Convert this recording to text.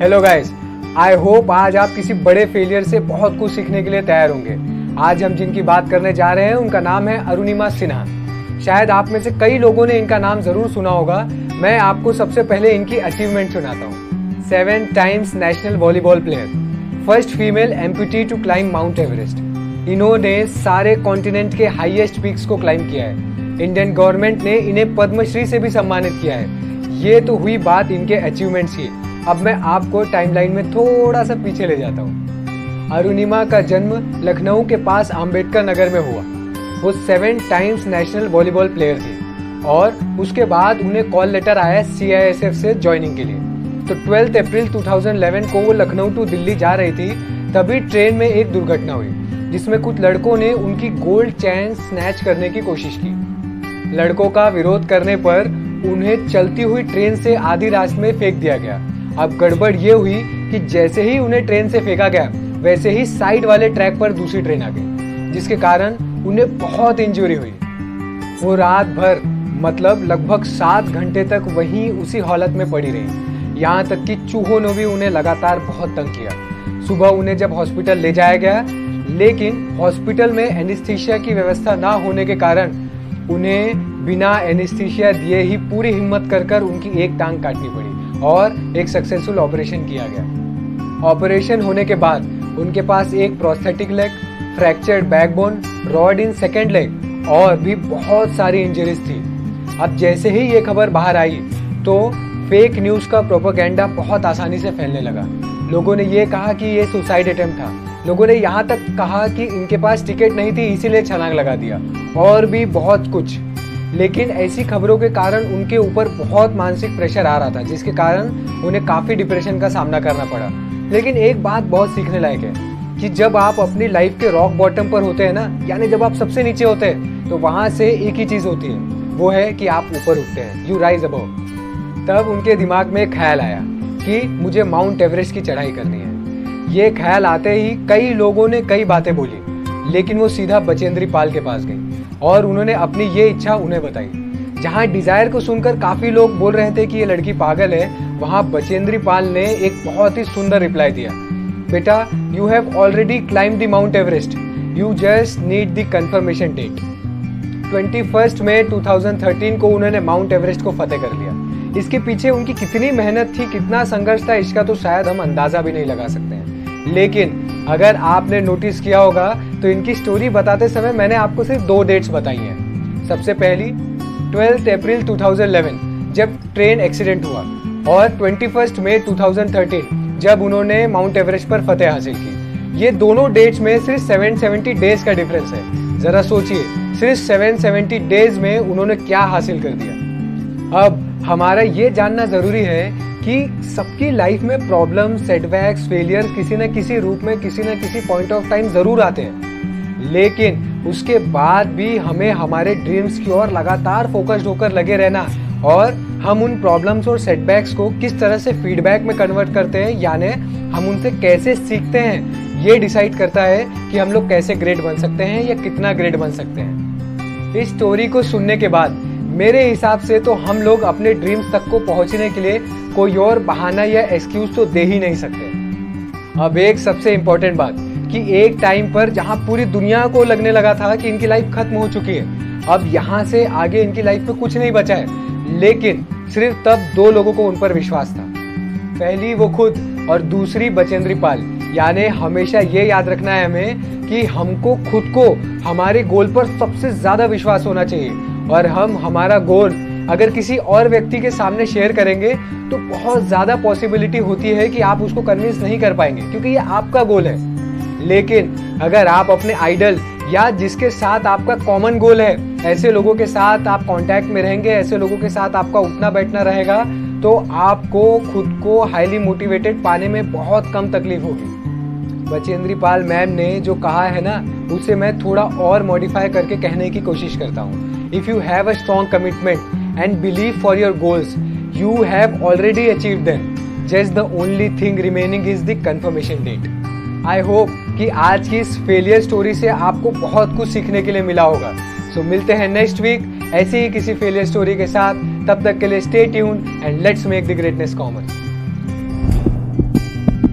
Hello guys I hope आज आप किसी बड़े फेलियर से बहुत कुछ सीखने के लिए तैयार होंगे। आज हम जिनकी बात करने जा रहे हैं, उनका नाम है अरुणिमा सिन्हा। शायद आप में से कई लोगों ने इनका नाम ज़रूर सुना होगा। मैं आपको सबसे पहले इनकी अचीवमेंट सुनाता हूँ। Seven times national volleyball player first female amputee to climb mount Everest इन्होंने सारे कॉन्टिनेंट के हाईएस्ट पीक्स को क्लाइम किया है। इंडियन गवर्नमेंट ने इन्हें पद्मश्री से भी सम्मानित किया है। ये तो हुई बात इनके अचीवमेंट्स की। अब मैं आपको टाइमलाइन में थोड़ा सा पीछे ले जाता हूँ। अरुणिमा का जन्म लखनऊ के पास अंबेडकर नगर में हुआ। वो seven times national volleyball player थी और उसके बाद उन्हें कॉल लेटर आया सीआईएसएफ से ज्वाइनिंग के लिए। तो 12 अप्रैल 2011 को वो लखनऊ टू दिल्ली जा रही थी, तभी ट्रेन में एक दुर्घटना हुई, जिसमें कुछ लड़कों ने उनकी गोल्ड चैन स्नैच करने की कोशिश की। लड़कों का विरोध करने पर उन्हें चलती हुई ट्रेन से आधी रास्ते में फेंक दिया गया। अब गड़बड़ ये हुई कि जैसे ही उन्हें ट्रेन से फेंका गया, वैसे ही साइड वाले ट्रैक पर दूसरी ट्रेन आ गई, जिसके कारण उन्हें बहुत इंजरी हुई। वो रात भर मतलब लगभग सात घंटे तक वहीं उसी हालत में पड़ी रही। यहाँ तक कि चूहों ने भी उन्हें लगातार बहुत तंग किया। सुबह उन्हें जब हॉस्पिटल ले जाया गया, लेकिन हॉस्पिटल में एनिस्थीशिया की व्यवस्था ना होने के कारण उन्हें बिना एनिस्थीशिया दिए ही पूरी हिम्मत कर कर उनकी एक टांग काटनी पड़ी। और एक सक्सेसफुल ऑपरेशन किया गया। ऑपरेशन होने के बाद उनके पास एक prosthetic leg fractured backbone rod in second leg और भी बहुत सारी इंजरीज थी। अब जैसे ही ये खबर बाहर आई तो फेक न्यूज़ का प्रोपोगेंडा बहुत आसानी से फैलने लगा। लोगों ने ये कहा कि ये सुसाइड अटेम्प्ट था। लोगों ने यहाँ तक कहा कि इनके पास टिकट नहीं थी, इसीलिए छलांग लगा दिया। और भी बहुत कुछ। लेकिन ऐसी खबरों के कारण उनके ऊपर बहुत मानसिक प्रेशर आ रहा था, जिसके कारण उन्हें काफ़ी डिप्रेशन का सामना करना पड़ा। लेकिन एक बात बहुत सीखने लायक है, कि जब आप अपनी लाइफ के रॉक बॉटम पर होते हैं ना, यानी जब आप सबसे नीचे होते हैं तो वहाँ से एक ही चीज़ होती है, वो है कि आप ऊपर उठते हैं। यू राइज अबव तब उनके दिमाग में एक ख्याल आया, कि मुझे माउंट एवरेस्ट की चढ़ाई करनी है। ये ख्याल आते ही कई लोगों ने कई बातें बोली, लेकिन वो सीधा बचेंद्री पाल के पास गई। और उन्होंने अपनी ये इच्छा उन्हें बताई। जहाँ डिज़ायर को सुनकर काफ़ी लोग बोल रहे थे कि ये लड़की पागल है, वहाँ बचेंद्री पाल ने एक बहुत ही सुंदर रिप्लाई दिया। बेटा you have already climb the mount Everest you just need the confirmation date twenty first में 2013 को उन्होंने माउंट एवरेस्ट को फतेह कर लिया। इसके पीछे उनकी कितनी मेहनत थी, कितना संघर्ष था, इसका तो शायद हम अंदाज़ा भी नहीं लगा सकते हैं। लेकिन अगर आपने नोटिस किया होगा तो इनकी स्टोरी बताते समय मैंने आपको सिर्फ़ दो डेट्स बताई हैं। सबसे पहली ट्वेल्थ अप्रैल 2011 जब ट्रेन एक्सीडेंट हुआ, और ट्वेंटी फ़र्स्ट मई 2013 जब उन्होंने माउंट एवरेस्ट पर फतेह हासिल की। ये दोनों डेट्स में सिर्फ़ 770 डेज़ का डिफरेंस है। जरा सोचिए, सिर्फ़ 770 डेज़ में उन्होंने क्या हासिल कर दिया। अब हमारा ये जानना ज़रूरी है कि सबकी लाइफ में प्रॉब्लम सेटबैक्स फेलियर किसी न किसी रूप में, किसी न किसी पॉइंट ऑफ़ टाइम ज़रूर आते हैं। लेकिन उसके बाद भी हमें हमारे ड्रीम्स की ओर लगातार फोकस्ड होकर लगे रहना और हम उन प्रॉब्लम्स और सेटबैक्स को किस तरह से फीडबैक में कन्वर्ट करते हैं, यानी हम उनसे कैसे सीखते हैं, ये डिसाइड करता है कि हम लोग कैसे ग्रेड बन सकते हैं या कितना ग्रेड बन सकते हैं। इस स्टोरी को सुनने के बाद मेरे हिसाब से तो हम लोग अपने ड्रीम्स तक को पहुँचने के लिए कोई और बहाना या एक्सक्यूज तो दे ही नहीं सकते। अब एक सबसे इंपॉर्टेंट बात, कि एक टाइम पर जहाँ पूरी दुनिया को लगने लगा था कि इनकी लाइफ खत्म हो चुकी है, अब यहाँ से आगे इनकी लाइफ में कुछ नहीं बचा है। लेकिन सिर्फ़ तब दो लोगों को उन पर विश्वास था। पहली वो खुद और दूसरी बचेंद्री पाल। यानी हमेशा ये याद रखना है हमें कि हमको खुद को हमारे गोल पर सबसे ज़्यादा विश्वास होना चाहिए। और हम, हमारा गोल अगर किसी और व्यक्ति के सामने शेयर करेंगे तो बहुत ज़्यादा पॉसिबिलिटी होती है कि आप उसको कन्विंस नहीं कर पाएँगे, क्योंकि ये आपका गोल है। लेकिन अगर आप अपने आइडल या जिसके साथ आपका कॉमन गोल है, ऐसे लोगों के साथ आप कांटेक्ट में रहेंगे, ऐसे लोगों के साथ आपका उठना बैठना रहेगा तो आपको खुद को हाईली मोटिवेटेड पाने में बहुत कम तकलीफ़ होगी। बचेंद्री पाल मैम ने जो कहा है ना, उसे मैं थोड़ा और मॉडिफाई करके कहने की कोशिश करता हूँ। If you have a strong commitment and believe for your goals, you have already achieved them. Just the only thing remaining is the confirmation date. I hope कि आज की इस फेलियर स्टोरी से आपको बहुत कुछ सीखने के लिए मिला होगा सो so, मिलते हैं नेक्स्ट वीक ऐसे ही किसी फेलियर स्टोरी के साथ तब तक के लिए stay tune and let's make the greatness common